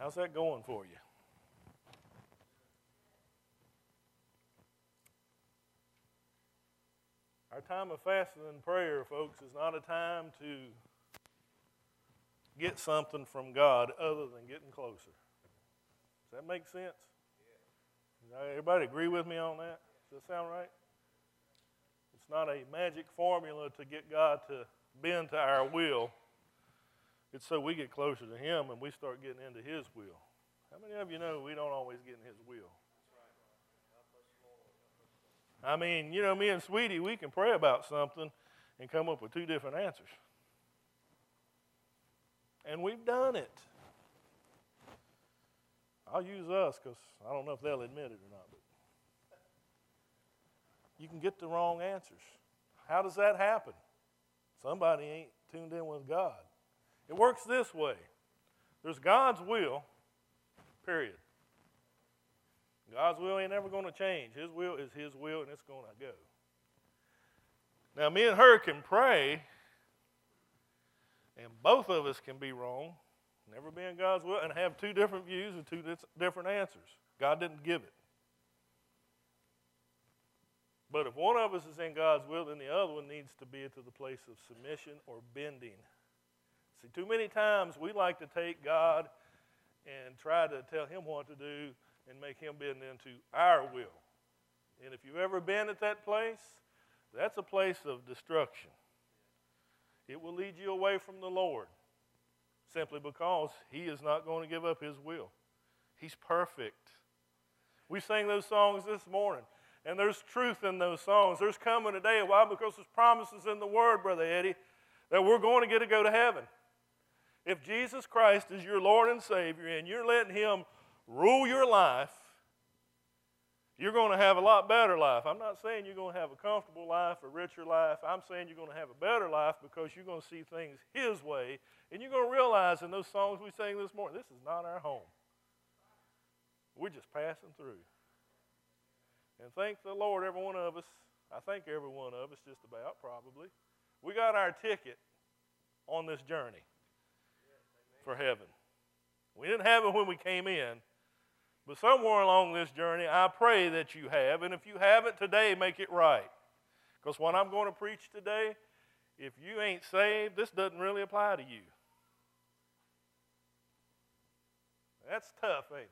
How's that going for you? Our time of fasting and prayer, folks, is not a time to get something from God other than getting closer. Does that make sense? Everybody agree with me on that? Does that sound right? It's not a magic formula to get God to bend to our will. It's so we get closer to Him and we start getting into His will. How many of you know we don't always get in His will? I mean, you know, me and Sweetie, we can pray about something and come up with two different answers. And we've done it. I'll use us because I don't know if they'll admit it or not. But you can get the wrong answers. How does that happen? Somebody ain't tuned in with God. It works this way there's God's will, period. God's will ain't ever going to change. His will is His will, and it's going to go. Now, me and her can pray, and both of us can be wrong, never be in God's will, and have two different views and two different answers. God didn't give it. But if one of us is in God's will, then the other one needs to be to the place of submission or bending. See, too many times we like to take God and try to tell Him what to do and make Him bend into our will. And if you've ever been at that place, that's a place of destruction. It will lead you away from the Lord simply because He is not going to give up His will. He's perfect. We sang those songs this morning, and there's truth in those songs. There's coming a day. Why? Because there's promises in the Word, Brother Eddie, that we're going to get to go to heaven. If Jesus Christ is your Lord and Savior and you're letting Him rule your life, you're going to have a lot better life. I'm not saying you're going to have a comfortable life, a richer life. I'm saying you're going to have a better life because you're going to see things His way. And you're going to realize in those songs we sang this morning, this is not our home. We're just passing through. And thank the Lord, every one of us, I think every one of us, just about probably, we got our ticket on this journey for heaven. We didn't have it when we came in, but somewhere along this journey, I pray that you have. And if you haven't today, make it right. Because what I'm going to preach today, if you ain't saved, this doesn't really apply to you. That's tough, ain't it?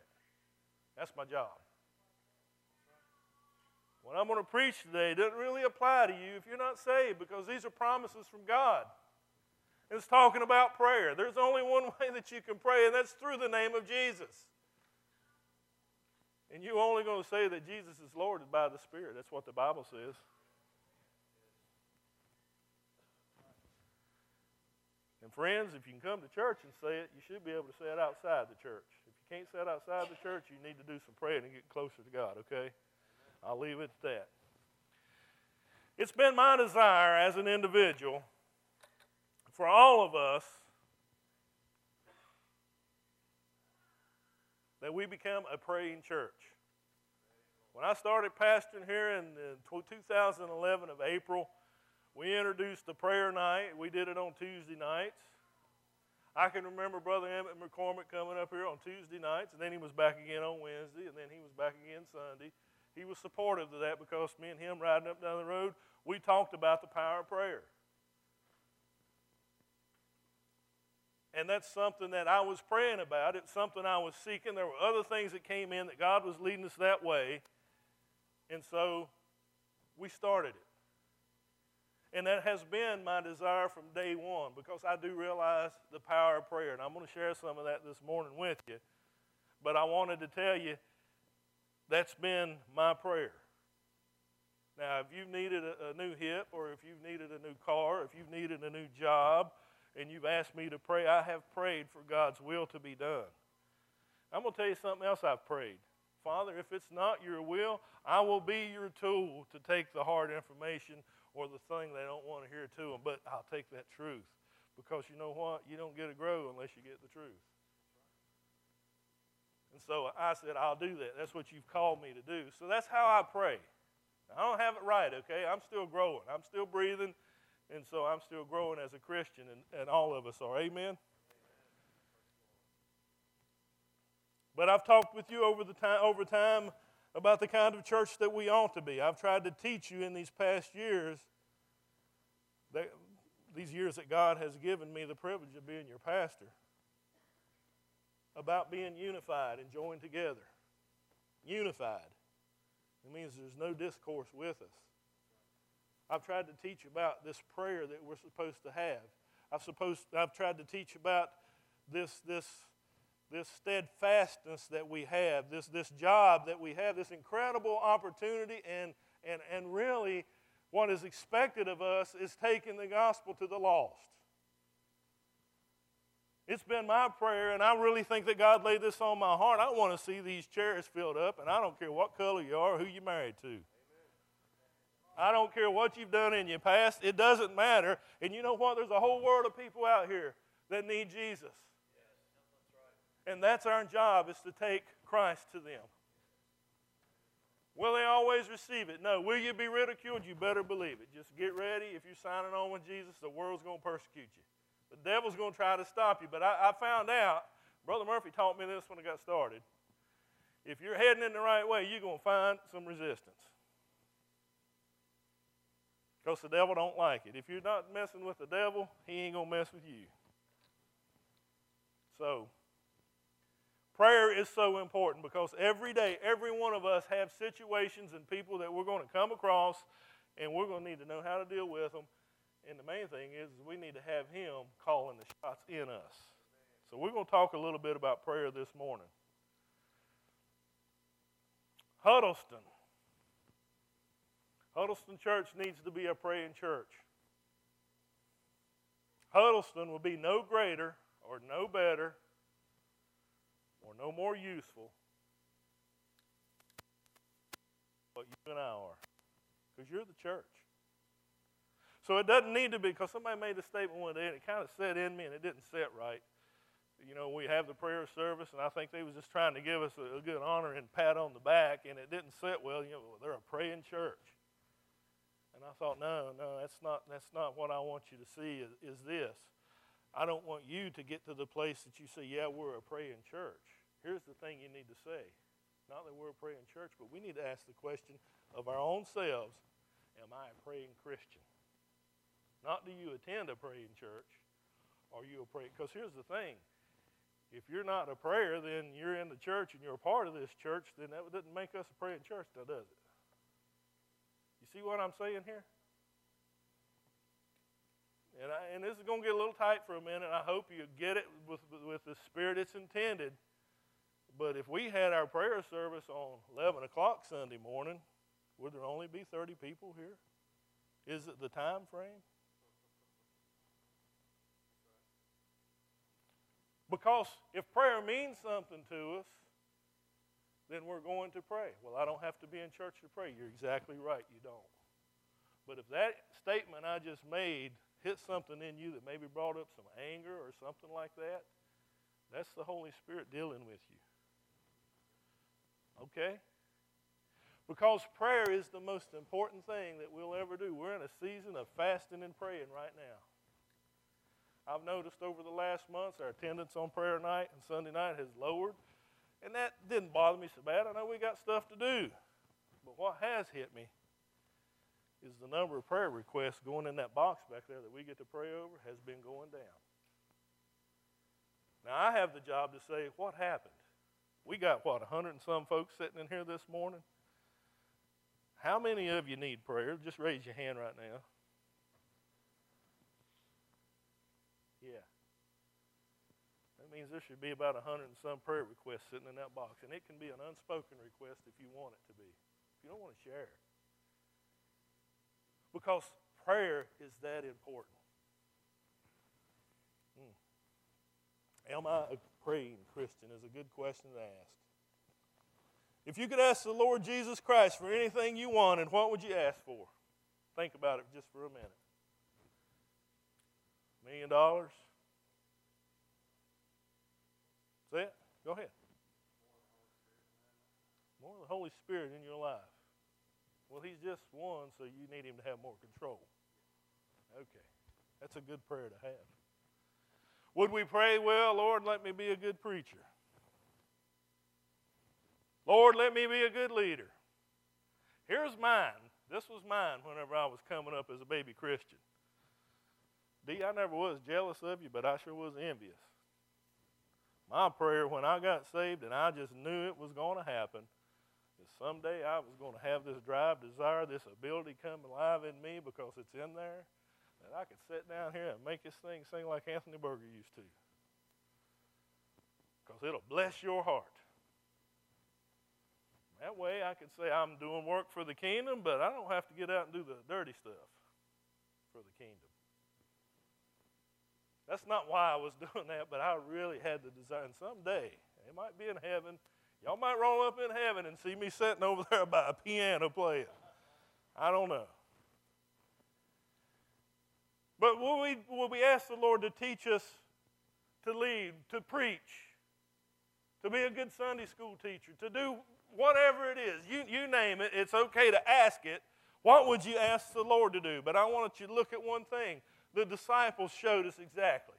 That's my job. What I'm going to preach today doesn't really apply to you if you're not saved because these are promises from God. It's talking about prayer. There's only one way that you can pray, and that's through the name of Jesus. And you're only going to say that Jesus is Lord by the Spirit. That's what the Bible says. And friends, if you can come to church and say it, you should be able to say it outside the church. If you can't say it outside the church, you need to do some praying and get closer to God, okay? I'll leave it at that. It's been my desire as an individual for all of us that we become a praying church. When I started pastoring here in 2011 of April, we introduced the prayer night. We did it on Tuesday nights. I can remember Brother Emmett McCormick coming up here on Tuesday nights, and then he was back again on Wednesday, and then he was back again Sunday. He was supportive of that because me and him riding up down the road, we talked about the power of prayer. And that's something that I was praying about. It's something I was seeking. There were other things that came in that God was leading us that way. And so we started it. And that has been my desire from day one because I do realize the power of prayer. And I'm going to share some of that this morning with you. But I wanted to tell you that's been my prayer. Now, if you've needed a, a new hip, or if you've needed a new car, if you've needed a new job, and you've asked me to pray, I have prayed for God's will to be done. I'm going to tell you something else I've prayed. Father, if it's not your will, I will be your tool to take the hard information or the thing they don't want to hear to them, but I'll take that truth. Because you know what? You don't get to grow unless you get the truth. And so I said, I'll do that. That's what you've called me to do. So that's how I pray. I don't have it right, okay? I'm still growing. I'm still breathing. And so I'm still growing as a Christian, and, and all of us are. Amen? But I've talked with you over, the time, over time about the kind of church that we ought to be. I've tried to teach you in these past years, that, these years that God has given me the privilege of being your pastor, about being unified and joined together. Unified. It means there's no discourse with us. I've tried to teach about this prayer that we're supposed to have. I've, supposed, I've tried to teach about this, this, this steadfastness that we have, this, this job that we have, this incredible opportunity, and, and, and really what is expected of us is taking the gospel to the lost. It's been my prayer, and I really think that God laid this on my heart. I want to see these chairs filled up, and I don't care what color you are, who you're married to. I don't care what you've done in your past, it doesn't matter. And you know what? There's a whole world of people out here that need Jesus. And that's our job is to take Christ to them. Will they always receive it? No. Will you be ridiculed? You better believe it. Just get ready. If you're signing on with Jesus, the world's going to persecute you. The devil's going to try to stop you. But I, I found out, Brother Murphy taught me this when I got started. If you're heading in the right way, you're going to find some resistance because the devil don't like it. If you're not messing with the devil, he ain't going to mess with you. So, prayer is so important because every day, every one of us have situations and people that we're going to come across, and we're going to need to know how to deal with them. And the main thing is we need to have him calling the shots in us. So we're going to talk a little bit about prayer this morning. Huddleston Huddleston Church needs to be a praying church. Huddleston will be no greater or no better or no more useful but you and I are. Because you're the church. So it doesn't need to be, because somebody made a statement one day and it kind of set in me and it didn't set right. You know, we have the prayer service, and I think they was just trying to give us a, a good honor and pat on the back, and it didn't sit well. You know, they're a praying church. And I thought, no, no, that's not, that's not what I want you to see is, is this. I don't want you to get to the place that you say, yeah, we're a praying church. Here's the thing you need to say. Not that we're a praying church, but we need to ask the question of our own selves, am I a praying Christian? Not do you attend a praying church, are you a praying? Because here's the thing. If you're not a prayer, then you're in the church and you're a part of this church, then that doesn't make us a praying church, does it? See what I'm saying here? And, I, and this is going to get a little tight for a minute. I hope you get it with, with the spirit it's intended. But if we had our prayer service on 11 o'clock Sunday morning, would there only be 30 people here? Is it the time frame? Because if prayer means something to us, then we're going to pray. Well, I don't have to be in church to pray. You're exactly right, you don't. But if that statement I just made hit something in you that maybe brought up some anger or something like that, that's the Holy Spirit dealing with you. Okay? Because prayer is the most important thing that we'll ever do. We're in a season of fasting and praying right now. I've noticed over the last months our attendance on prayer night and Sunday night has lowered and that didn't bother me so bad. I know we got stuff to do. But what has hit me is the number of prayer requests going in that box back there that we get to pray over has been going down. Now, I have the job to say, what happened? We got, what, 100 and some folks sitting in here this morning? How many of you need prayer? Just raise your hand right now. Yeah. That means there should be about a hundred and some prayer requests sitting in that box. And it can be an unspoken request if you want it to be. If you don't want to share. Because prayer is that important. Hmm. Am I a praying Christian is a good question to ask. If you could ask the Lord Jesus Christ for anything you wanted, what would you ask for? Think about it just for a minute. Million dollars? Say it. Go ahead. More of the Holy Spirit in your life. Well, He's just one, so you need Him to have more control. Okay. That's a good prayer to have. Would we pray, well, Lord, let me be a good preacher? Lord, let me be a good leader. Here's mine. This was mine whenever I was coming up as a baby Christian. D, I never was jealous of you, but I sure was envious. My prayer when I got saved, and I just knew it was going to happen, is someday I was going to have this drive, desire, this ability come alive in me because it's in there, that I could sit down here and make this thing sing like Anthony Burger used to. Because it'll bless your heart. That way I can say I'm doing work for the kingdom, but I don't have to get out and do the dirty stuff for the kingdom. That's not why I was doing that, but I really had the desire. And someday, it might be in heaven. Y'all might roll up in heaven and see me sitting over there by a piano playing. I don't know. But will we, will we ask the Lord to teach us to lead, to preach, to be a good Sunday school teacher, to do whatever it is, you, you name it, it's okay to ask it. What would you ask the Lord to do? But I want you to look at one thing. The disciples showed us exactly.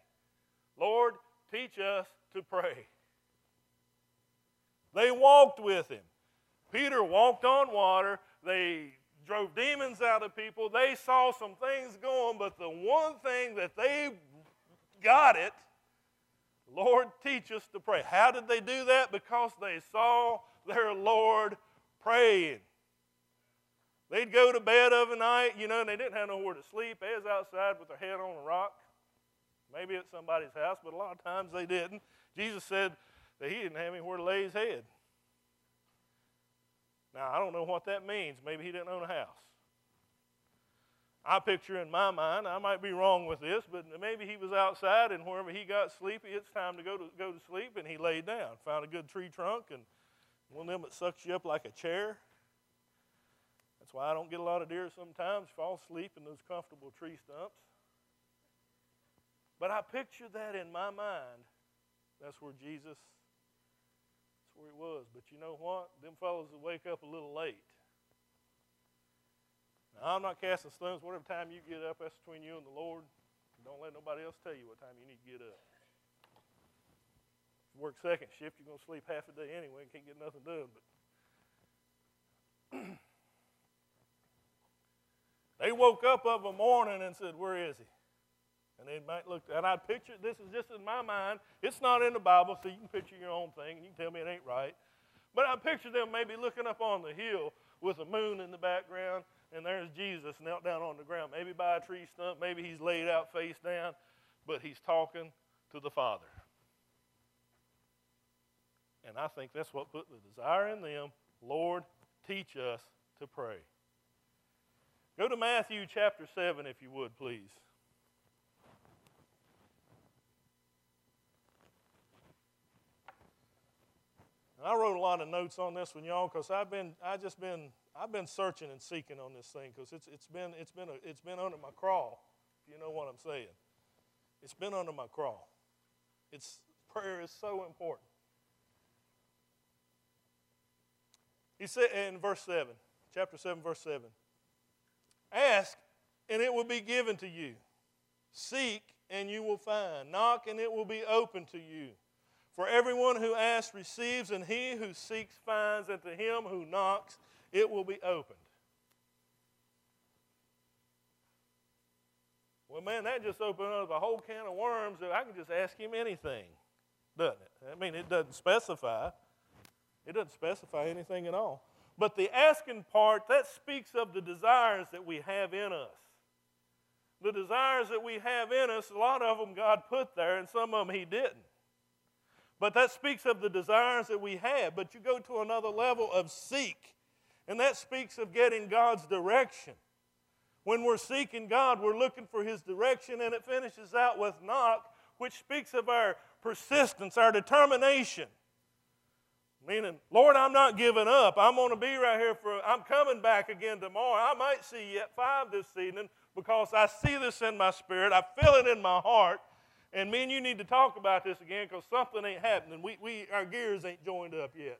Lord, teach us to pray. They walked with him. Peter walked on water. They drove demons out of people. They saw some things going, but the one thing that they got it, Lord, teach us to pray. How did they do that? Because they saw their Lord praying. They'd go to bed of a night, you know, and they didn't have nowhere to sleep. They was outside with their head on a rock. Maybe at somebody's house, but a lot of times they didn't. Jesus said that he didn't have anywhere to lay his head. Now, I don't know what that means. Maybe he didn't own a house. I picture in my mind, I might be wrong with this, but maybe he was outside and wherever he got sleepy, it's time to go to, go to sleep, and he laid down, found a good tree trunk, and one of them that sucks you up like a chair. That's why I don't get a lot of deer sometimes, fall asleep in those comfortable tree stumps. But I picture that in my mind. That's where Jesus, that's where he was. But you know what? Them fellows will wake up a little late. Now, I'm not casting stones. Whatever time you get up, that's between you and the Lord. Don't let nobody else tell you what time you need to get up If you work second shift, you're going to sleep half a day anyway and can't get nothing done. But they woke up of a morning and said, Where is he? And they might look, and I picture this is just in my mind. It's not in the Bible, so you can picture your own thing, and you can tell me it ain't right. But I picture them maybe looking up on the hill with the moon in the background, and there's Jesus knelt down on the ground, maybe by a tree stump, maybe he's laid out face down, but he's talking to the Father. And I think that's what put the desire in them Lord, teach us to pray. Go to Matthew chapter 7, if you would, please. And I wrote a lot of notes on this one, y'all, because I've been, I just been, I've been searching and seeking on this thing, because it's, it's been, it's been, a, it's been under my crawl, if you know what I'm saying. It's been under my crawl. It's prayer is so important. He said in verse 7, chapter 7, verse 7 Ask, and it will be given to you. Seek, and you will find. Knock, and it will be open to you. For everyone who asks receives, and he who seeks finds, and to him who knocks it will be opened. Well, man, that just opened up a whole can of worms that I can just ask him anything, doesn't it? I mean, it doesn't specify. It doesn't specify anything at all. But the asking part, that speaks of the desires that we have in us. The desires that we have in us, a lot of them God put there, and some of them He didn't. But that speaks of the desires that we have. But you go to another level of seek, and that speaks of getting God's direction. When we're seeking God, we're looking for His direction, and it finishes out with knock, which speaks of our persistence, our determination. Meaning, Lord, I'm not giving up. I'm going to be right here for, I'm coming back again tomorrow. I might see you at five this evening because I see this in my spirit. I feel it in my heart. And me and you need to talk about this again because something ain't happening. We, we, our gears ain't joined up yet.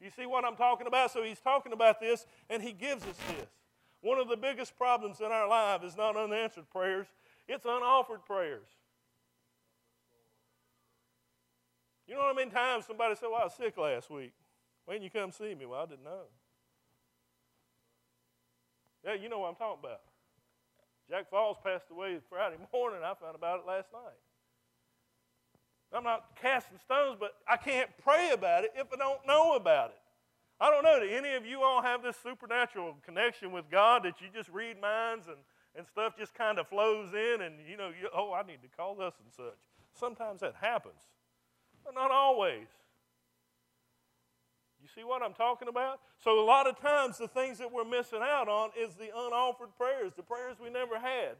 You see what I'm talking about? So he's talking about this and he gives us this. One of the biggest problems in our life is not unanswered prayers, it's unoffered prayers. You know I mean? Times somebody said, Well, I was sick last week. When you come see me? Well, I didn't know. Yeah, you know what I'm talking about. Jack Falls passed away Friday morning. I found about it last night. I'm not casting stones, but I can't pray about it if I don't know about it. I don't know. Do any of you all have this supernatural connection with God that you just read minds and, and stuff just kind of flows in and, you know, you, oh, I need to call this and such. Sometimes that happens, but not always. You see what I'm talking about? So, a lot of times, the things that we're missing out on is the unoffered prayers, the prayers we never had.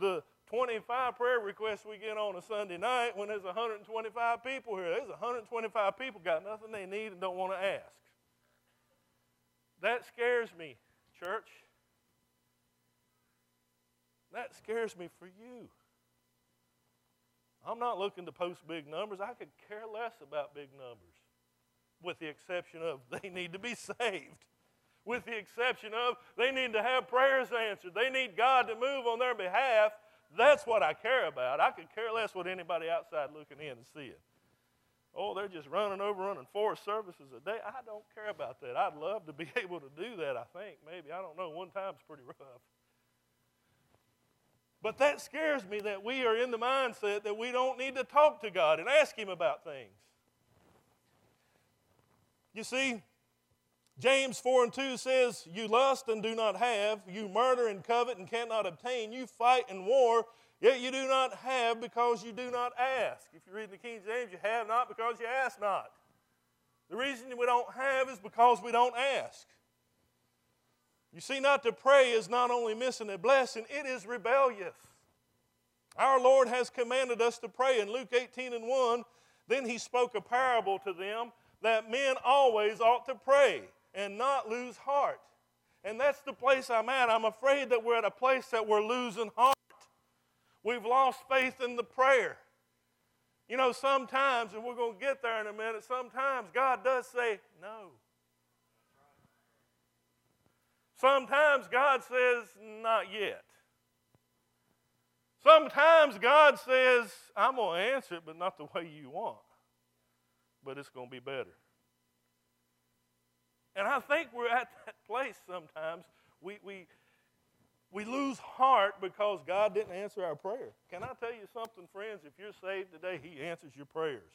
The 25 prayer requests we get on a Sunday night when there's 125 people here. There's 125 people got nothing they need and don't want to ask. That scares me, church. That scares me for you. I'm not looking to post big numbers. I could care less about big numbers, with the exception of they need to be saved. With the exception of they need to have prayers answered. They need God to move on their behalf. That's what I care about. I could care less what anybody outside looking in and seeing. Oh, they're just running over, running four services a day. I don't care about that. I'd love to be able to do that, I think. Maybe. I don't know. One time's pretty rough. But that scares me that we are in the mindset that we don't need to talk to God and ask Him about things. You see, James 4 and 2 says, You lust and do not have, you murder and covet and cannot obtain, you fight and war, yet you do not have because you do not ask. If you read the King James, you have not because you ask not. The reason we don't have is because we don't ask. You see, not to pray is not only missing a blessing, it is rebellious. Our Lord has commanded us to pray. In Luke 18 and 1, then he spoke a parable to them that men always ought to pray and not lose heart. And that's the place I'm at. I'm afraid that we're at a place that we're losing heart. We've lost faith in the prayer. You know, sometimes, and we're going to get there in a minute, sometimes God does say no. Sometimes God says, not yet. Sometimes God says, I'm going to answer it, but not the way you want. But it's going to be better. And I think we're at that place sometimes. We, we, we lose heart because God didn't answer our prayer. Can I tell you something, friends? If you're saved today, He answers your prayers.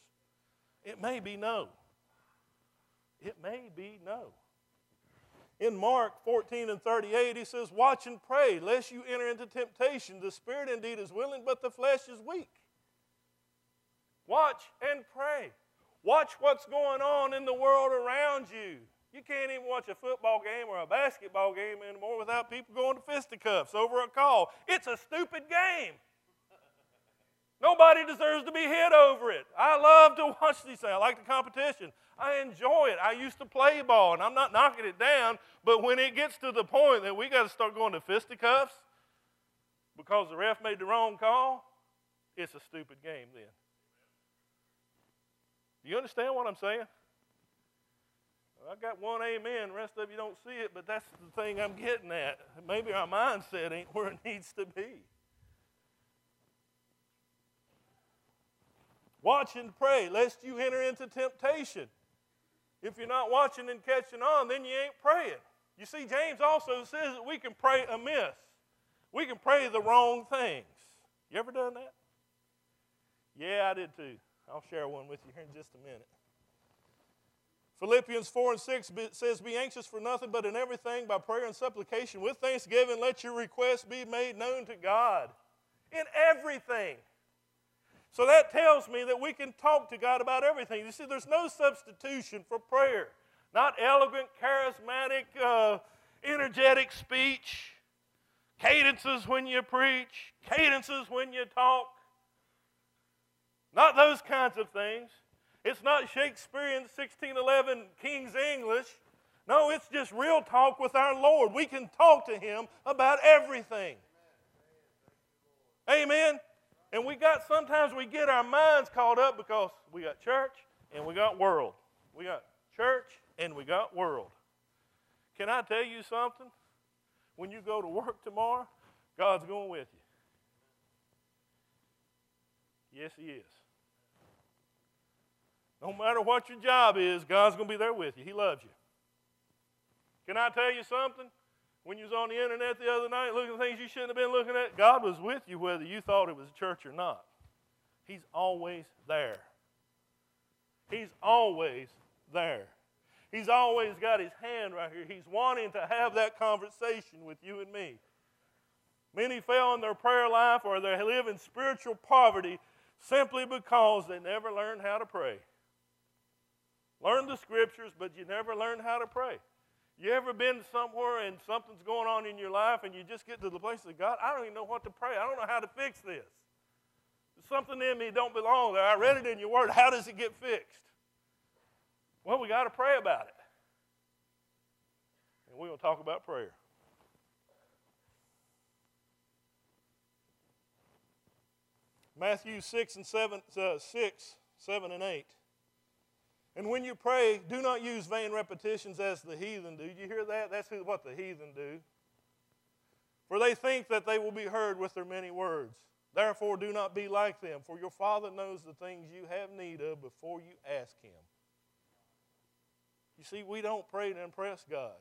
It may be no. It may be no. In Mark 14 and 38, he says, Watch and pray, lest you enter into temptation. The spirit indeed is willing, but the flesh is weak. Watch and pray. Watch what's going on in the world around you. You can't even watch a football game or a basketball game anymore without people going to fisticuffs over a call. It's a stupid game. Nobody deserves to be hit over it. I love to watch these things. I like the competition. I enjoy it. I used to play ball, and I'm not knocking it down, but when it gets to the point that we got to start going to fisticuffs because the ref made the wrong call, it's a stupid game then. Do you understand what I'm saying? I got one amen. The rest of you don't see it, but that's the thing I'm getting at. Maybe our mindset ain't where it needs to be. Watch and pray, lest you enter into temptation. If you're not watching and catching on, then you ain't praying. You see, James also says that we can pray amiss. We can pray the wrong things. You ever done that? Yeah, I did too. I'll share one with you here in just a minute. Philippians 4 and 6 says, Be anxious for nothing, but in everything by prayer and supplication with thanksgiving, let your requests be made known to God. In everything. So that tells me that we can talk to God about everything. You see, there's no substitution for prayer. Not elegant, charismatic, uh, energetic speech, cadences when you preach, cadences when you talk. Not those kinds of things. It's not Shakespearean 1611 King's English. No, it's just real talk with our Lord. We can talk to Him about everything. Amen. And we got sometimes we get our minds caught up because we got church and we got world. We got church and we got world. Can I tell you something? When you go to work tomorrow, God's going with you. Yes, He is. No matter what your job is, God's going to be there with you. He loves you. Can I tell you something? When you was on the internet the other night looking at things you shouldn't have been looking at, God was with you whether you thought it was a church or not. He's always there. He's always there. He's always got his hand right here. He's wanting to have that conversation with you and me. Many fail in their prayer life or they live in spiritual poverty simply because they never learned how to pray. Learn the scriptures, but you never learned how to pray. You ever been somewhere and something's going on in your life and you just get to the place of God, I don't even know what to pray. I don't know how to fix this. There's something in me don't belong there. I read it in your word. How does it get fixed? Well, we got to pray about it. And we're going to talk about prayer. Matthew 6 and 7, uh, 6, 7 and 8. And when you pray, do not use vain repetitions as the heathen do. You hear that? That's what the heathen do. For they think that they will be heard with their many words. Therefore, do not be like them, for your Father knows the things you have need of before you ask Him. You see, we don't pray to impress God.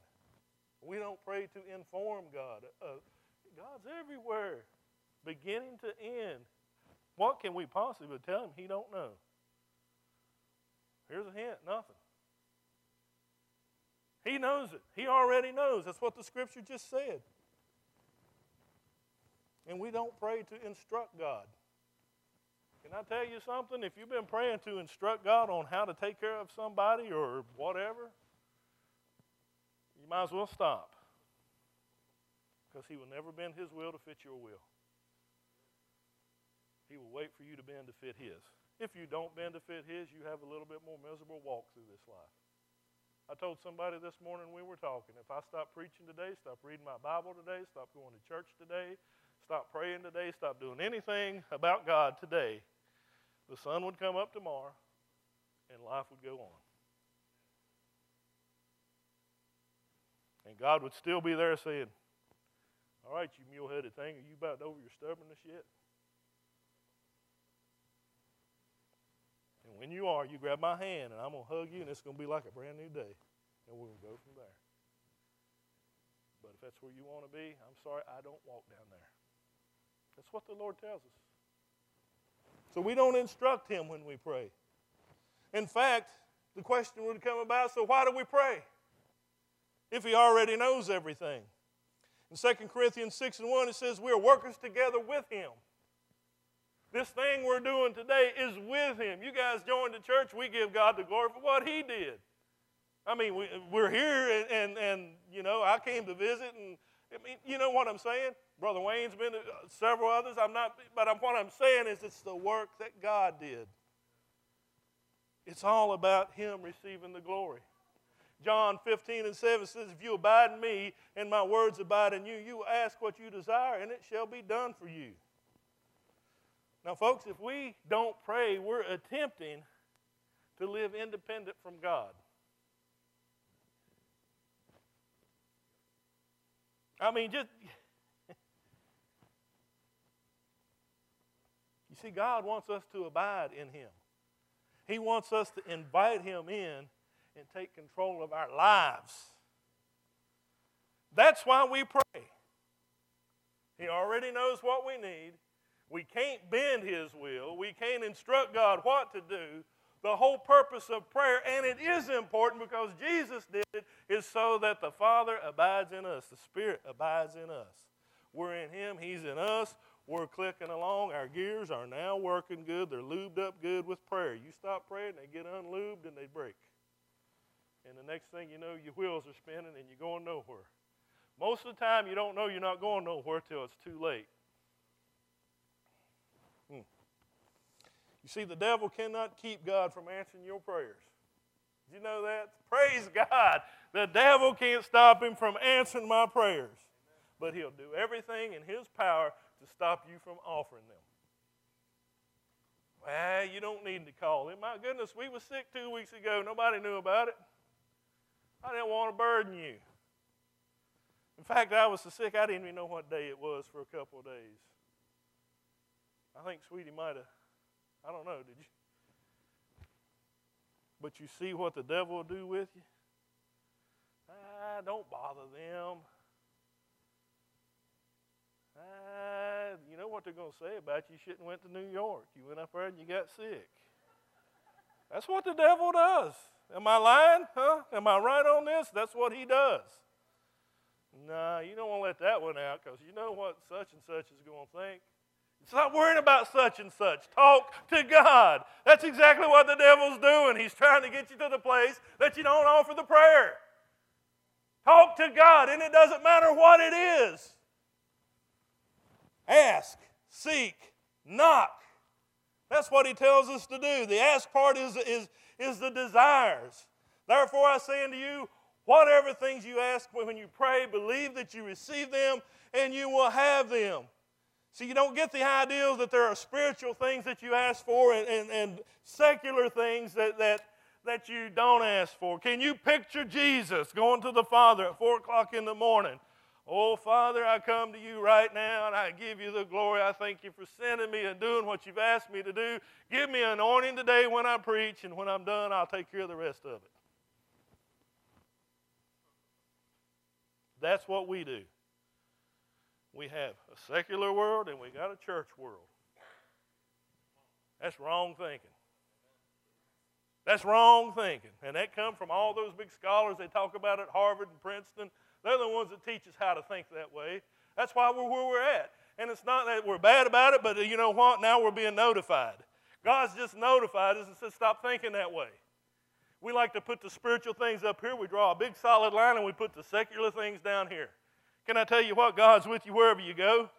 We don't pray to inform God. Uh, God's everywhere, beginning to end. What can we possibly tell Him He don't know? Here's a hint nothing. He knows it. He already knows. That's what the scripture just said. And we don't pray to instruct God. Can I tell you something? If you've been praying to instruct God on how to take care of somebody or whatever, you might as well stop. Because He will never bend His will to fit your will. He will wait for you to bend to fit His. If you don't bend to fit His, you have a little bit more miserable walk through this life. I told somebody this morning we were talking, if I stop preaching today, stop reading my Bible today, stop going to church today, stop praying today, stop doing anything about God today, the sun would come up tomorrow and life would go on. And God would still be there saying, All right, you mule headed thing, are you about over your stubbornness yet? When you are, you grab my hand and I'm going to hug you, and it's going to be like a brand new day. And we're going to go from there. But if that's where you want to be, I'm sorry, I don't walk down there. That's what the Lord tells us. So we don't instruct Him when we pray. In fact, the question would come about so why do we pray? If He already knows everything. In 2 Corinthians 6 and 1, it says, We are workers together with Him. This thing we're doing today is with Him. You guys joined the church, we give God the glory for what He did. I mean, we, we're here, and, and, and, you know, I came to visit, and I mean, you know what I'm saying? Brother Wayne's been to uh, several others. I'm not, but I'm, what I'm saying is it's the work that God did. It's all about Him receiving the glory. John 15 and 7 says, If you abide in me and my words abide in you, you ask what you desire, and it shall be done for you. Now, folks, if we don't pray, we're attempting to live independent from God. I mean, just. you see, God wants us to abide in Him. He wants us to invite Him in and take control of our lives. That's why we pray. He already knows what we need. We can't bend His will. We can't instruct God what to do. The whole purpose of prayer, and it is important because Jesus did it, is so that the Father abides in us, the Spirit abides in us. We're in Him, He's in us. We're clicking along. Our gears are now working good. They're lubed up good with prayer. You stop praying, they get unlubed and they break. And the next thing you know, your wheels are spinning and you're going nowhere. Most of the time, you don't know you're not going nowhere till it's too late. Mm. You see, the devil cannot keep God from answering your prayers. Did you know that? Praise God. The devil can't stop him from answering my prayers. But he'll do everything in his power to stop you from offering them. Well, you don't need to call him. My goodness, we were sick two weeks ago. Nobody knew about it. I didn't want to burden you. In fact, I was so sick I didn't even know what day it was for a couple of days. I think Sweetie might have I don't know, did you? But you see what the devil will do with you? Ah, don't bother them. Ah, you know what they're going to say about you? You shouldn't went to New York. You went up there and you got sick. That's what the devil does. Am I lying? Huh? Am I right on this? That's what he does. Nah, you don't want to let that one out because you know what such and such is going to think. Stop worrying about such and such. Talk to God. That's exactly what the devil's doing. He's trying to get you to the place that you don't offer the prayer. Talk to God, and it doesn't matter what it is. Ask, seek, knock. That's what he tells us to do. The ask part is, is, is the desires. Therefore, I say unto you, whatever things you ask when you pray, believe that you receive them, and you will have them. See, you don't get the idea that there are spiritual things that you ask for and, and, and secular things that, that, that you don't ask for. Can you picture Jesus going to the Father at 4 o'clock in the morning? Oh, Father, I come to you right now and I give you the glory. I thank you for sending me and doing what you've asked me to do. Give me an anointing today when I preach, and when I'm done, I'll take care of the rest of it. That's what we do. We have a secular world and we got a church world. That's wrong thinking. That's wrong thinking. And that comes from all those big scholars they talk about at Harvard and Princeton. They're the ones that teach us how to think that way. That's why we're where we're at. And it's not that we're bad about it, but you know what? Now we're being notified. God's just notified us and said, stop thinking that way. We like to put the spiritual things up here. We draw a big solid line and we put the secular things down here. Can I tell you what? God's with you wherever you go.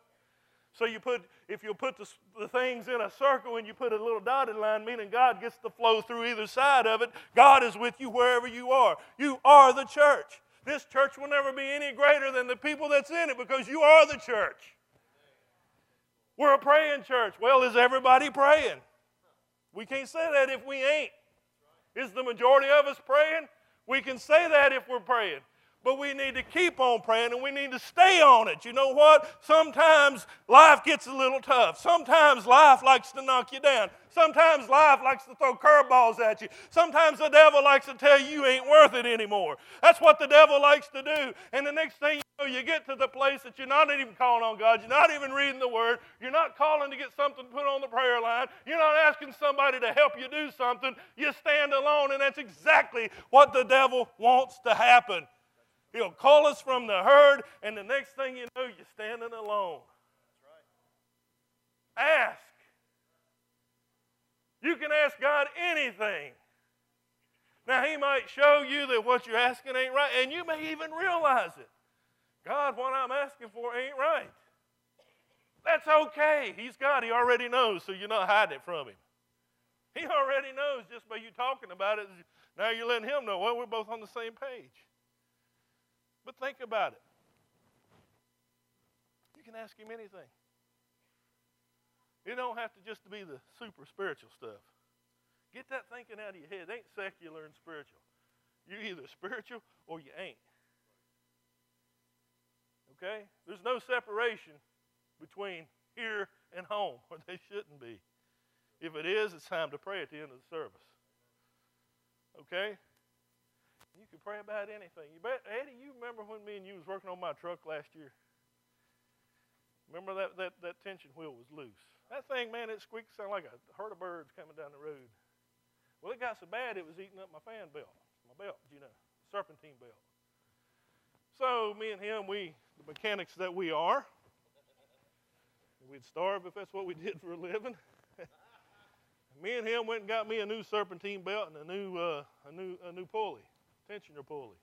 So you put, if you put the, the, things in a circle and you put a little dotted line, meaning God gets to flow through either side of it, God is with you wherever you are. You are the church. This church will never be any greater than the people that's in it because you are the church. We're a praying church. Well, is everybody praying? We can't say that if we ain't. Is the majority of us praying? We can say that if we're praying but we need to keep on praying and we need to stay on it. You know what? Sometimes life gets a little tough. Sometimes life likes to knock you down. Sometimes life likes to throw curveballs at you. Sometimes the devil likes to tell you you ain't worth it anymore. That's what the devil likes to do. And the next thing you know, you get to the place that you're not even calling on God. You're not even reading the Word. You're not calling to get something put on the prayer line. You're not asking somebody to help you do something. You stand alone, and that's exactly what the devil wants to happen. He'll call us from the herd, and the next thing you know, you're standing alone. Right. Ask. You can ask God anything. Now, He might show you that what you're asking ain't right, and you may even realize it. God, what I'm asking for ain't right. That's okay. He's God. He already knows, so you're not hiding it from Him. He already knows just by you talking about it. Now you're letting Him know, well, we're both on the same page. But think about it. You can ask him anything. It don't have to just be the super spiritual stuff. Get that thinking out of your head. It ain't secular and spiritual. You're either spiritual or you ain't. Okay? There's no separation between here and home, or they shouldn't be. If it is, it's time to pray at the end of the service. Okay? You can pray about anything. You bet, Eddie, you remember when me and you was working on my truck last year? Remember that, that, that tension wheel was loose. That thing, man, it squeaked sounded like a herd of birds coming down the road. Well, it got so bad it was eating up my fan belt, my belt, you know, serpentine belt. So me and him, we, the mechanics that we are, we'd starve if that's what we did for a living. me and him went and got me a new serpentine belt and a new, uh, a new, a new pulley tensioner pulley.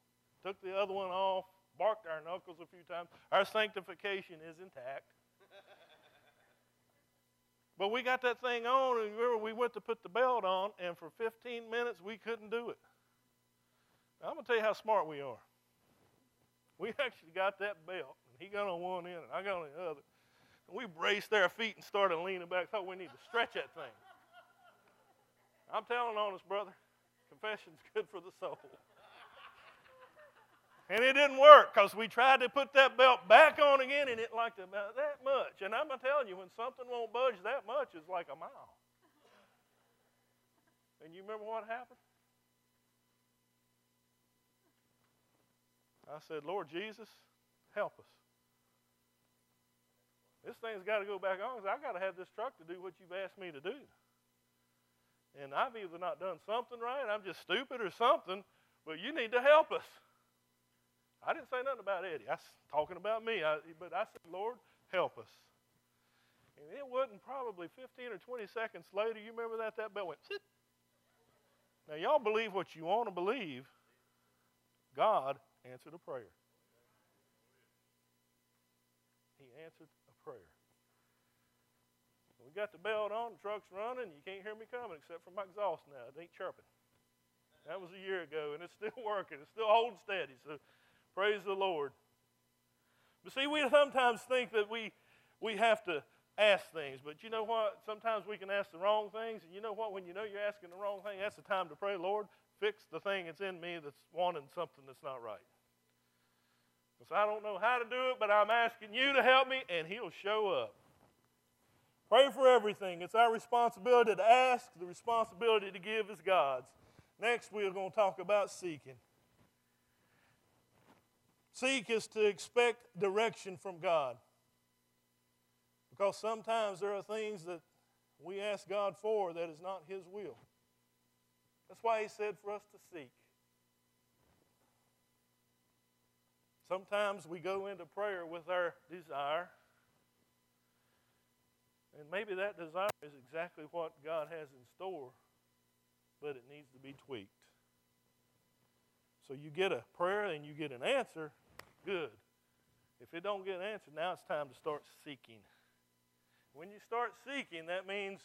Took the other one off, barked our knuckles a few times. Our sanctification is intact. but we got that thing on, and remember, we went to put the belt on, and for 15 minutes we couldn't do it. Now, I'm going to tell you how smart we are. We actually got that belt, and he got on one end, and I got on the other. And we braced our feet and started leaning back. Thought we need to stretch that thing. I'm telling on us, brother. Confession's good for the soul. And it didn't work because we tried to put that belt back on again and it liked about that much. And I'm telling you, when something won't budge that much, it's like a mile. And you remember what happened? I said, Lord Jesus, help us. This thing's got to go back on because i got to have this truck to do what you've asked me to do. And I've either not done something right, I'm just stupid or something, but you need to help us. I didn't say nothing about Eddie. I was talking about me. I, but I said, Lord, help us. And it wasn't probably 15 or 20 seconds later, you remember that? That bell went, Sit. Now, y'all believe what you want to believe. God answered a prayer. He answered a prayer. We got the belt on, the truck's running, you can't hear me coming except for my exhaust now. It ain't chirping. That was a year ago, and it's still working. It's still holding steady. So praise the Lord. But see, we sometimes think that we, we have to ask things. But you know what? Sometimes we can ask the wrong things. And you know what? When you know you're asking the wrong thing, that's the time to pray, Lord, fix the thing that's in me that's wanting something that's not right. Because I don't know how to do it, but I'm asking you to help me, and He'll show up. Pray for everything. It's our responsibility to ask, the responsibility to give is God's. Next, we're going to talk about seeking. Seek is to expect direction from God. Because sometimes there are things that we ask God for that is not His will. That's why He said for us to seek. Sometimes we go into prayer with our desire, and maybe that desire is exactly what God has in store, but it needs to be tweaked. So you get a prayer and you get an answer, good. If it don't get an answer, now it's time to start seeking. When you start seeking, that means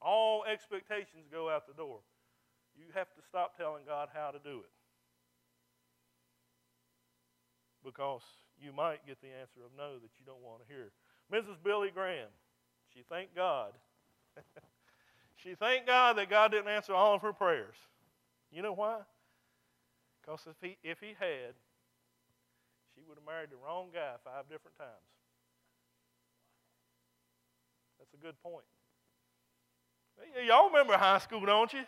all expectations go out the door. You have to stop telling God how to do it. Because you might get the answer of no that you don't want to hear. Mrs. Billy Graham, she thanked God. she thanked God that God didn't answer all of her prayers. You know why? Because if he, if he had, would have married the wrong guy five different times. That's a good point. Y'all remember high school, don't you?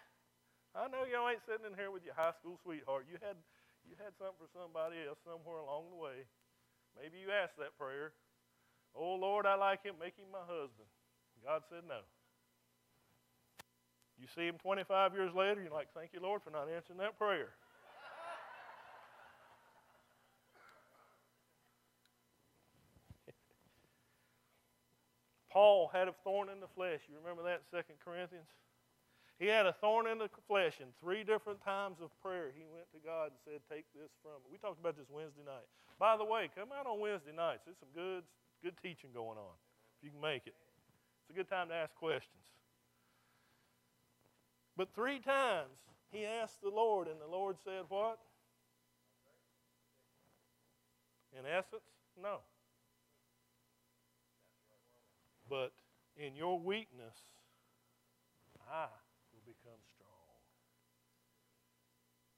I know y'all ain't sitting in here with your high school sweetheart. You had, you had something for somebody else somewhere along the way. Maybe you asked that prayer. Oh, Lord, I like him. Make him my husband. God said no. You see him 25 years later, you're like, thank you, Lord, for not answering that prayer. Paul had a thorn in the flesh. You remember that 2 Corinthians? He had a thorn in the flesh, and three different times of prayer, he went to God and said, Take this from me. We talked about this Wednesday night. By the way, come out on Wednesday nights. There's some good, good teaching going on, if you can make it. It's a good time to ask questions. But three times he asked the Lord, and the Lord said, What? In essence, no. But in your weakness, I will become strong.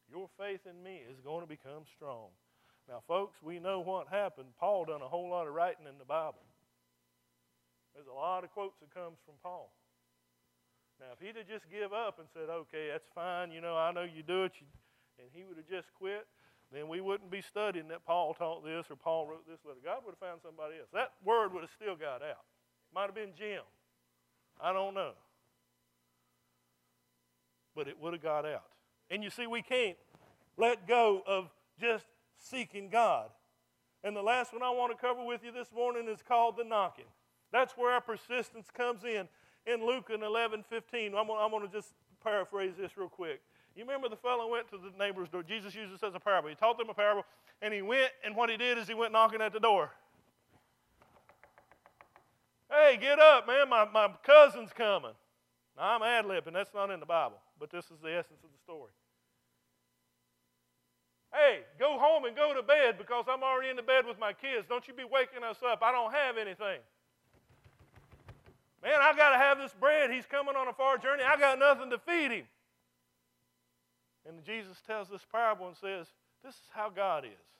Your faith in me is going to become strong. Now, folks, we know what happened. Paul done a whole lot of writing in the Bible. There's a lot of quotes that comes from Paul. Now, if he'd have just give up and said, okay, that's fine, you know, I know you do it, and he would have just quit, then we wouldn't be studying that Paul taught this or Paul wrote this letter. God would have found somebody else. That word would have still got out. Might have been Jim. I don't know. But it would have got out. And you see, we can't let go of just seeking God. And the last one I want to cover with you this morning is called the knocking. That's where our persistence comes in. In Luke 11 15, I'm going, to just paraphrase this real quick. You remember the fellow went to the neighbor's door. Jesus used this as a parable. He taught them a parable, and he went, and what he did is he went knocking at the door. Hey, get up, man. My, my cousin's coming. Now, I'm ad libbing. That's not in the Bible, but this is the essence of the story. Hey, go home and go to bed because I'm already in the bed with my kids. Don't you be waking us up. I don't have anything. Man, I got to have this bread. He's coming on a far journey. I got nothing to feed him. And Jesus tells this parable and says, This is how God is.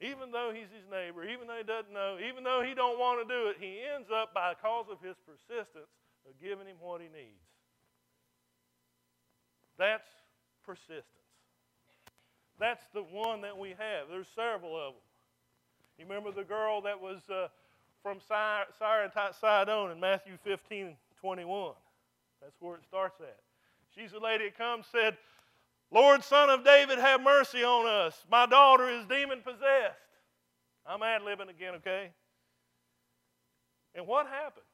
Even though he's his neighbor, even though he doesn't know, even though he don't want to do it, he ends up by cause of his persistence of giving him what he needs. That's persistence. That's the one that we have. There's several of them. You remember the girl that was uh, from Tyre and Sidon in Matthew 15 21. That's where it starts at. She's the lady that comes said, Lord, son of David, have mercy on us. My daughter is demon possessed. I'm ad libbing again, okay? And what happened?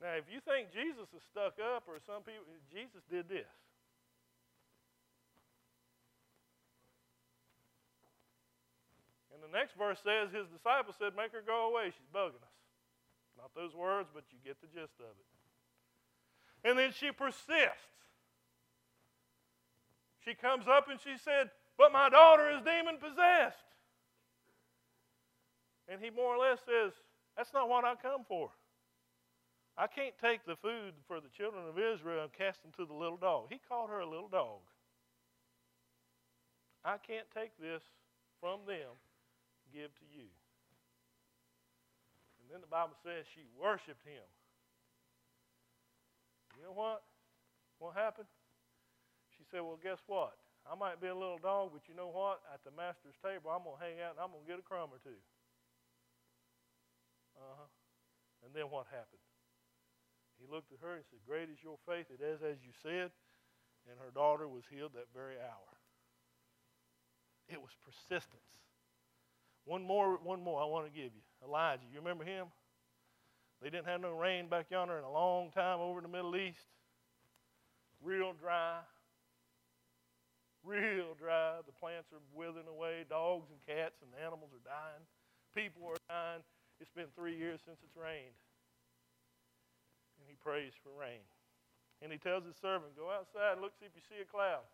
Now, if you think Jesus is stuck up, or some people, Jesus did this. And the next verse says, His disciples said, Make her go away. She's bugging us. Not those words, but you get the gist of it. And then she persists. She comes up and she said, But my daughter is demon possessed. And he more or less says, That's not what I come for. I can't take the food for the children of Israel and cast them to the little dog. He called her a little dog. I can't take this from them, give to you. And then the Bible says she worshiped him. You know what? What happened? Said, Well, guess what? I might be a little dog, but you know what? At the master's table, I'm going to hang out and I'm going to get a crumb or two. Uh huh. And then what happened? He looked at her and said, Great is your faith. It is as you said. And her daughter was healed that very hour. It was persistence. One more, one more I want to give you. Elijah, you remember him? They didn't have no rain back yonder in a long time over in the Middle East. Real dry. Real dry. The plants are withering away. Dogs and cats and animals are dying. People are dying. It's been three years since it's rained and he prays for rain. And he tells his servant, Go outside and look, see if you see a cloud.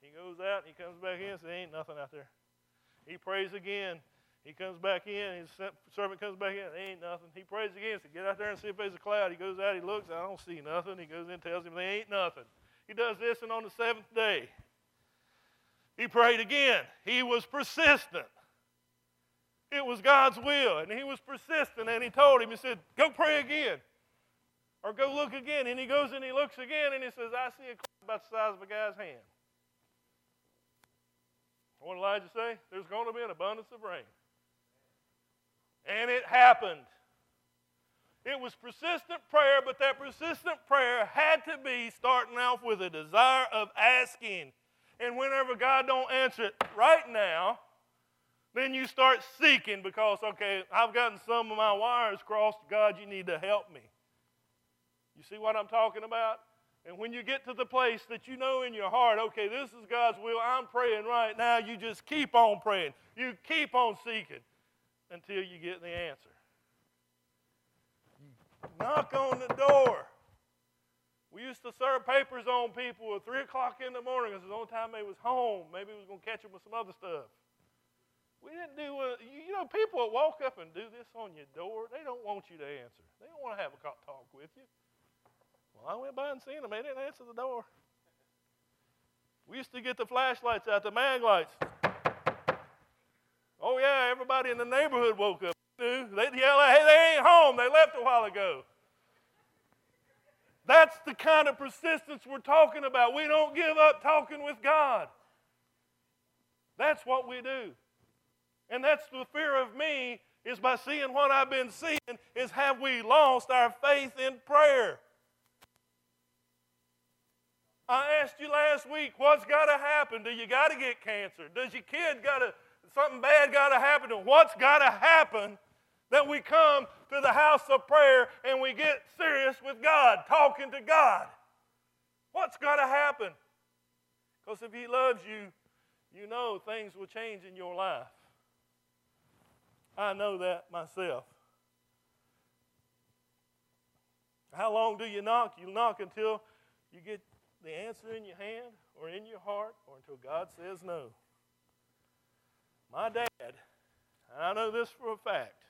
He goes out and he comes back in and says, Ain't nothing out there. He prays again. He comes back in. His servant comes back in. There ain't nothing. He prays again. Says, Get out there and see if there's a cloud. He goes out. He looks. I don't see nothing. He goes in and tells him there ain't nothing. He does this, and on the seventh day, he prayed again. He was persistent. It was God's will, and he was persistent. And he told him, He said, Go pray again. Or go look again. And he goes and he looks again and he says, I see a cloud about the size of a guy's hand. What did Elijah say? There's going to be an abundance of rain. And it happened. It was persistent prayer, but that persistent prayer had to be starting off with a desire of asking. And whenever God don't answer it right now, then you start seeking because, okay, I've gotten some of my wires crossed. God, you need to help me. You see what I'm talking about? And when you get to the place that you know in your heart, okay, this is God's will, I'm praying right now, you just keep on praying. You keep on seeking until you get the answer. knock on the door. We used to serve papers on people at 3 o'clock in the morning because the only time they was home. Maybe we was going to catch them with some other stuff. We didn't do, uh, a, you know, people that walk up and do this on your door, they don't want you to answer. They don't want to have a talk with you. Well, I went by and seen them. They didn't answer the door. We used to get the flashlights out, the mag lights. Oh, yeah, everybody in the neighborhood woke up. They'd yell, hey, they ain't home. They left a while ago. That's the kind of persistence we're talking about. We don't give up talking with God. That's what we do. And that's the fear of me is by seeing what I've been seeing is have we lost our faith in prayer? I asked you last week, what's got to happen? Do you got to get cancer? Does your kid got to, something bad got to happen? What's got to happen that we come to the house of prayer and we get serious with God, talking to God? what's going to happen? Because if He loves you, you know things will change in your life. I know that myself. How long do you knock? You knock until you get the answer in your hand or in your heart or until God says no. My dad, and I know this for a fact,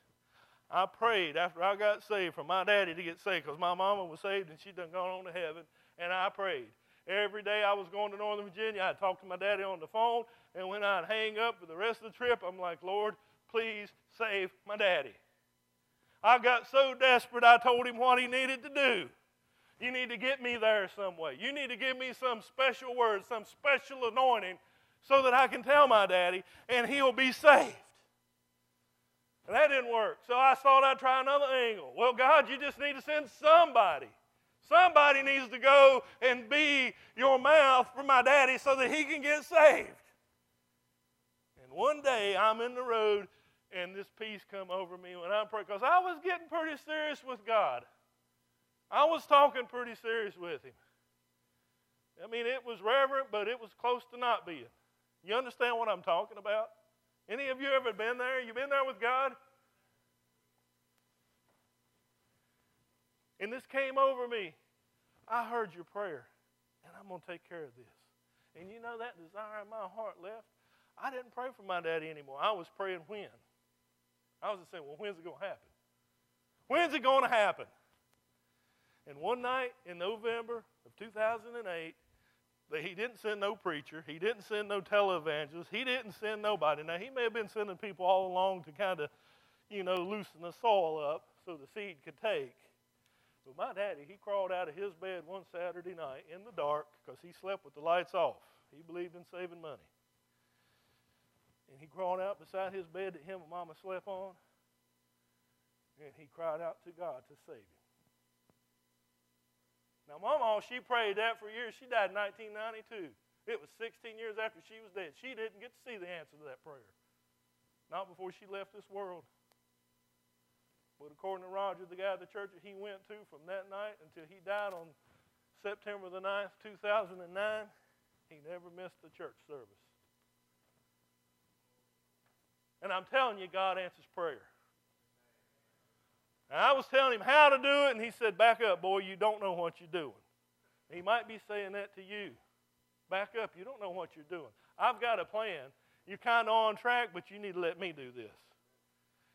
I prayed after I got saved for my daddy to get saved because my mama was saved and she'd done gone on to heaven, and I prayed. Every day I was going to Northern Virginia, I'd talk to my daddy on the phone, and when I'd hang up for the rest of the trip, I'm like, Lord, please save my daddy. I got so desperate, I told him what he needed to do. You need to get me there some way. You need to give me some special word, some special anointing so that I can tell my daddy and he'll be saved. And that didn't work. So I thought I'd try another angle. Well, God, you just need to send somebody. Somebody needs to go and be your mouth for my daddy so that he can get saved. And one day I'm in the road and this peace come over me when I pray because I was getting pretty serious with God. I was talking pretty serious with him. I mean, it was reverent, but it was close to not being. You understand what I'm talking about? Any of you ever been there? You been there with God? And this came over me. I heard your prayer, and I'm going to take care of this. And you know that desire in my heart left? I didn't pray for my daddy anymore. I was praying when. I was just saying, well, when's it going to happen? When's it going to happen? And one night in November of 2008, he didn't send no preacher. He didn't send no televangelist. He didn't send nobody. Now, he may have been sending people all along to kind of, you know, loosen the soil up so the seed could take. But my daddy, he crawled out of his bed one Saturday night in the dark because he slept with the lights off. He believed in saving money. And he crawled out beside his bed that him and mama slept on. And he cried out to God to save him. Now, Mama, she prayed that for years. She died in 1992. It was 16 years after she was dead. She didn't get to see the answer to that prayer. Not before she left this world. But according to Roger, the guy at the church that he went to from that night until he died on September the 9th, 2009, he never missed a church service. And I'm telling you, God answers prayer. And I was telling him how to do it, and he said, Back up, boy, you don't know what you're doing. He might be saying that to you. Back up, you don't know what you're doing. I've got a plan. You're kind of on track, but you need to let me do this.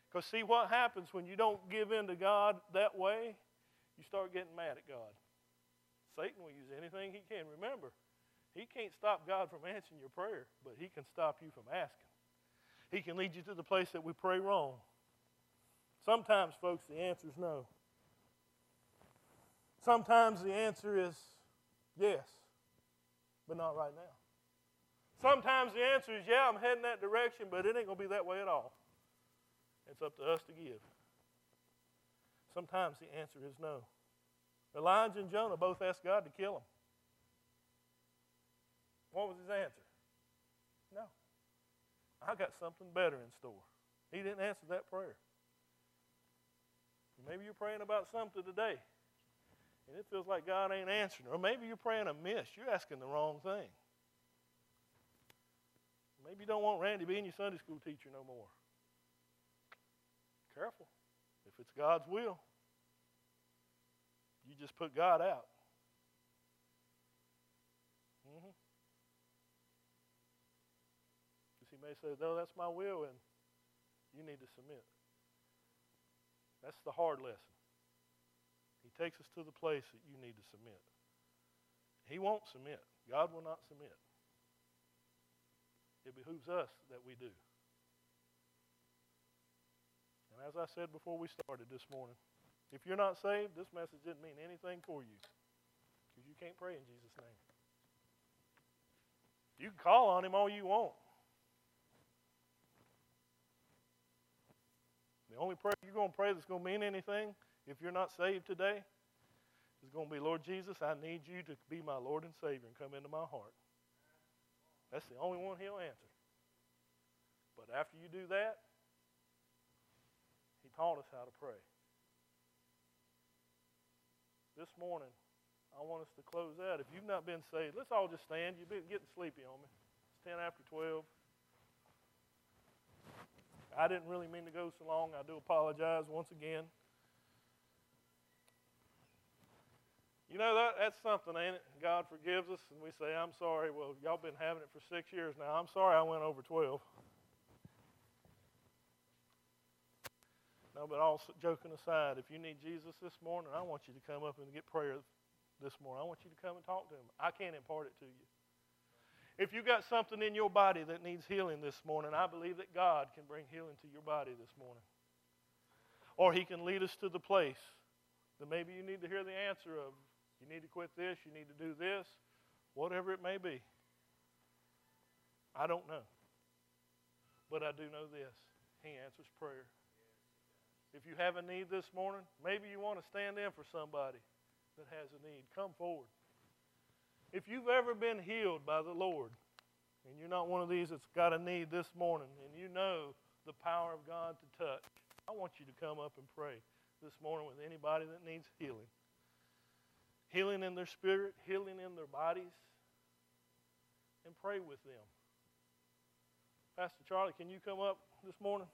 Because, see, what happens when you don't give in to God that way? You start getting mad at God. Satan will use anything he can. Remember, he can't stop God from answering your prayer, but he can stop you from asking. He can lead you to the place that we pray wrong. Sometimes, folks, the answer is no. Sometimes the answer is yes, but not right now. Sometimes the answer is, yeah, I'm heading that direction, but it ain't going to be that way at all. It's up to us to give. Sometimes the answer is no. Elijah and Jonah both asked God to kill them. What was his answer? No. I got something better in store. He didn't answer that prayer. Maybe you're praying about something today, and it feels like God ain't answering. Or maybe you're praying amiss. You're asking the wrong thing. Maybe you don't want Randy being your Sunday school teacher no more. Careful. If it's God's will, you just put God out. Mm-hmm. Because he may say, no, that's my will, and you need to submit. That's the hard lesson. He takes us to the place that you need to submit. He won't submit. God will not submit. It behooves us that we do. And as I said before we started this morning, if you're not saved, this message didn't mean anything for you because you can't pray in Jesus' name. You can call on him all you want. The only prayer you're going to pray that's going to mean anything if you're not saved today is going to be, Lord Jesus, I need you to be my Lord and Savior and come into my heart. That's the only one he'll answer. But after you do that, he taught us how to pray. This morning, I want us to close out. If you've not been saved, let's all just stand. You've been getting sleepy on me. It's 10 after 12. I didn't really mean to go so long. I do apologize once again. You know, that, that's something, ain't it? God forgives us, and we say, I'm sorry. Well, y'all been having it for six years now. I'm sorry I went over 12. No, but all joking aside, if you need Jesus this morning, I want you to come up and get prayer this morning. I want you to come and talk to him. I can't impart it to you. If you got something in your body that needs healing this morning, I believe that God can bring healing to your body this morning. Or He can lead us to the place that maybe you need to hear the answer of. You need to quit this, you need to do this, whatever it may be. I don't know. But I do know this He answers prayer. If you have a need this morning, maybe you want to stand in for somebody that has a need. Come forward. If you've ever been healed by the Lord, and you're not one of these that's got a need this morning, and you know the power of God to touch, I want you to come up and pray this morning with anybody that needs healing. Healing in their spirit, healing in their bodies, and pray with them. Pastor Charlie, can you come up this morning?